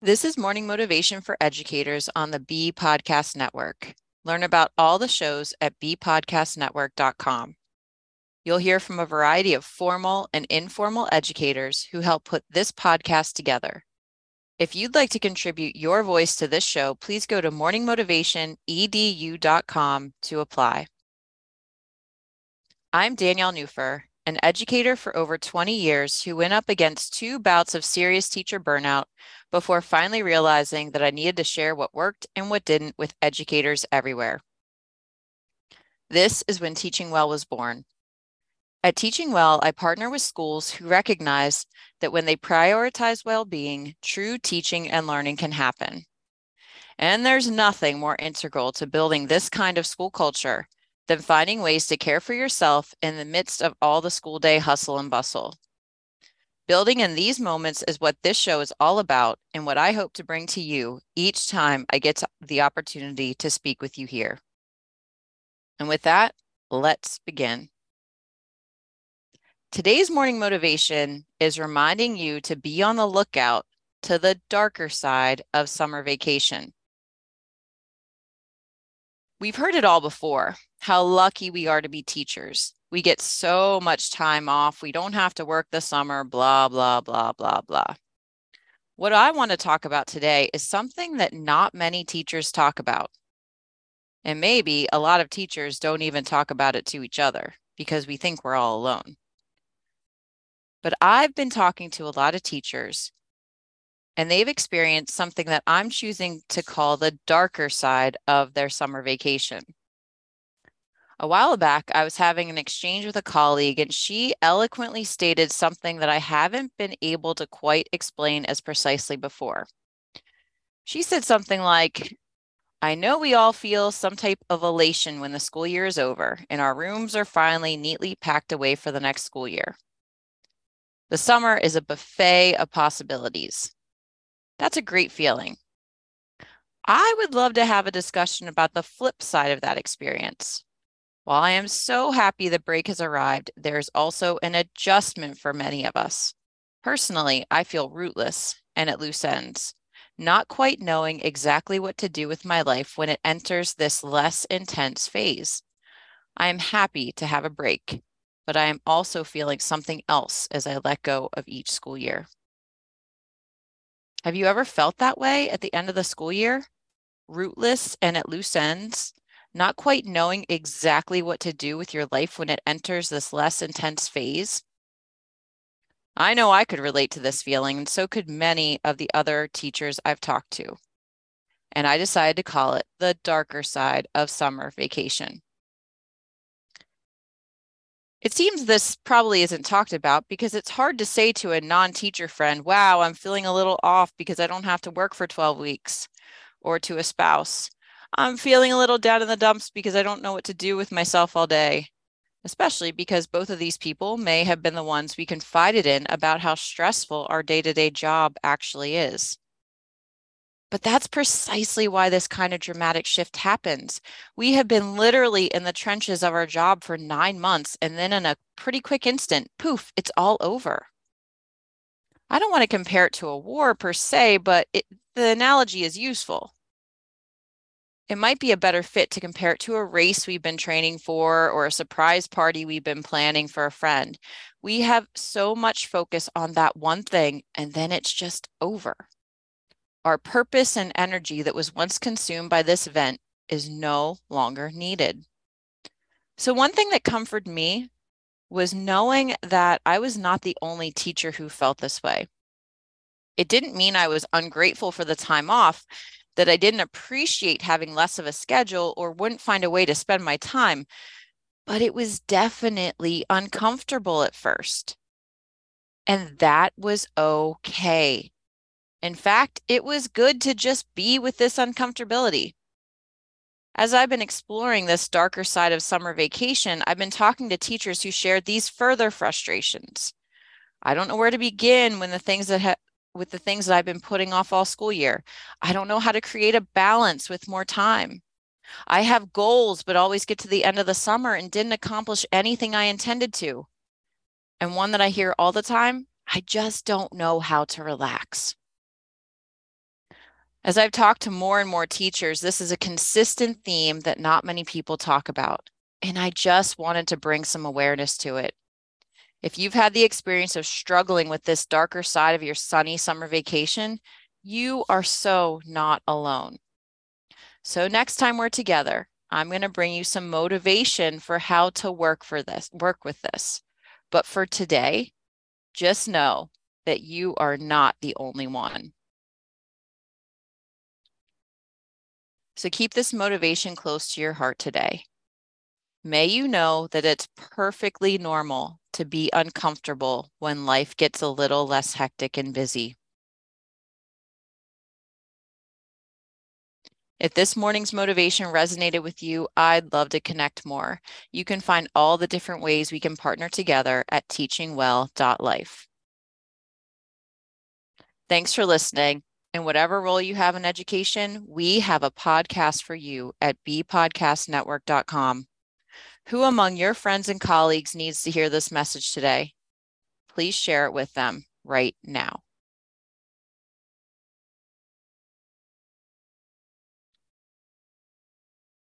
This is Morning Motivation for Educators on the B Podcast Network. Learn about all the shows at bpodcastnetwork.com. You'll hear from a variety of formal and informal educators who help put this podcast together. If you'd like to contribute your voice to this show, please go to morningmotivationedu.com to apply. I'm Danielle Nuhfer, an educator for over 20 years who went up against two bouts of serious teacher burnout before finally realizing that I needed to share what worked and what didn't with educators everywhere. This is when Teaching Well was born. At Teaching Well, I partner with schools who recognize that when they prioritize well being, true teaching and learning can happen. And there's nothing more integral to building this kind of school culture than finding ways to care for yourself in the midst of all the school day hustle and bustle. Building in these moments is what this show is all about and what I hope to bring to you each time I get the opportunity to speak with you here. And with that, let's begin. Today's morning motivation is reminding you to be on the lookout to the darker side of summer vacation. We've heard it all before how lucky we are to be teachers. We get so much time off. We don't have to work the summer, blah, blah, blah, blah, blah. What I want to talk about today is something that not many teachers talk about. And maybe a lot of teachers don't even talk about it to each other because we think we're all alone. But I've been talking to a lot of teachers, and they've experienced something that I'm choosing to call the darker side of their summer vacation. A while back, I was having an exchange with a colleague, and she eloquently stated something that I haven't been able to quite explain as precisely before. She said something like, I know we all feel some type of elation when the school year is over and our rooms are finally neatly packed away for the next school year. The summer is a buffet of possibilities. That's a great feeling. I would love to have a discussion about the flip side of that experience. While I am so happy the break has arrived, there's also an adjustment for many of us. Personally, I feel rootless and at loose ends, not quite knowing exactly what to do with my life when it enters this less intense phase. I am happy to have a break, but I am also feeling something else as I let go of each school year. Have you ever felt that way at the end of the school year? Rootless and at loose ends, not quite knowing exactly what to do with your life when it enters this less intense phase. I know I could relate to this feeling, and so could many of the other teachers I've talked to. And I decided to call it the darker side of summer vacation. It seems this probably isn't talked about because it's hard to say to a non teacher friend, wow, I'm feeling a little off because I don't have to work for 12 weeks, or to a spouse, I'm feeling a little down in the dumps because I don't know what to do with myself all day, especially because both of these people may have been the ones we confided in about how stressful our day to day job actually is. But that's precisely why this kind of dramatic shift happens. We have been literally in the trenches of our job for nine months, and then in a pretty quick instant, poof, it's all over. I don't want to compare it to a war per se, but it, the analogy is useful it might be a better fit to compare it to a race we've been training for or a surprise party we've been planning for a friend. We have so much focus on that one thing, and then it's just over. Our purpose and energy that was once consumed by this event is no longer needed. So, one thing that comforted me was knowing that I was not the only teacher who felt this way. It didn't mean I was ungrateful for the time off that I didn't appreciate having less of a schedule or wouldn't find a way to spend my time. But it was definitely uncomfortable at first. And that was okay. In fact, it was good to just be with this uncomfortability. As I've been exploring this darker side of summer vacation, I've been talking to teachers who shared these further frustrations. I don't know where to begin when the things that ha- with the things that I've been putting off all school year. I don't know how to create a balance with more time. I have goals, but always get to the end of the summer and didn't accomplish anything I intended to. And one that I hear all the time I just don't know how to relax. As I've talked to more and more teachers, this is a consistent theme that not many people talk about. And I just wanted to bring some awareness to it. If you've had the experience of struggling with this darker side of your sunny summer vacation, you are so not alone. So next time we're together, I'm going to bring you some motivation for how to work for this, work with this. But for today, just know that you are not the only one. So keep this motivation close to your heart today. May you know that it's perfectly normal to be uncomfortable when life gets a little less hectic and busy. If this morning's motivation resonated with you, I'd love to connect more. You can find all the different ways we can partner together at teachingwell.life. Thanks for listening. In whatever role you have in education, we have a podcast for you at bpodcastnetwork.com. Who among your friends and colleagues needs to hear this message today? Please share it with them right now.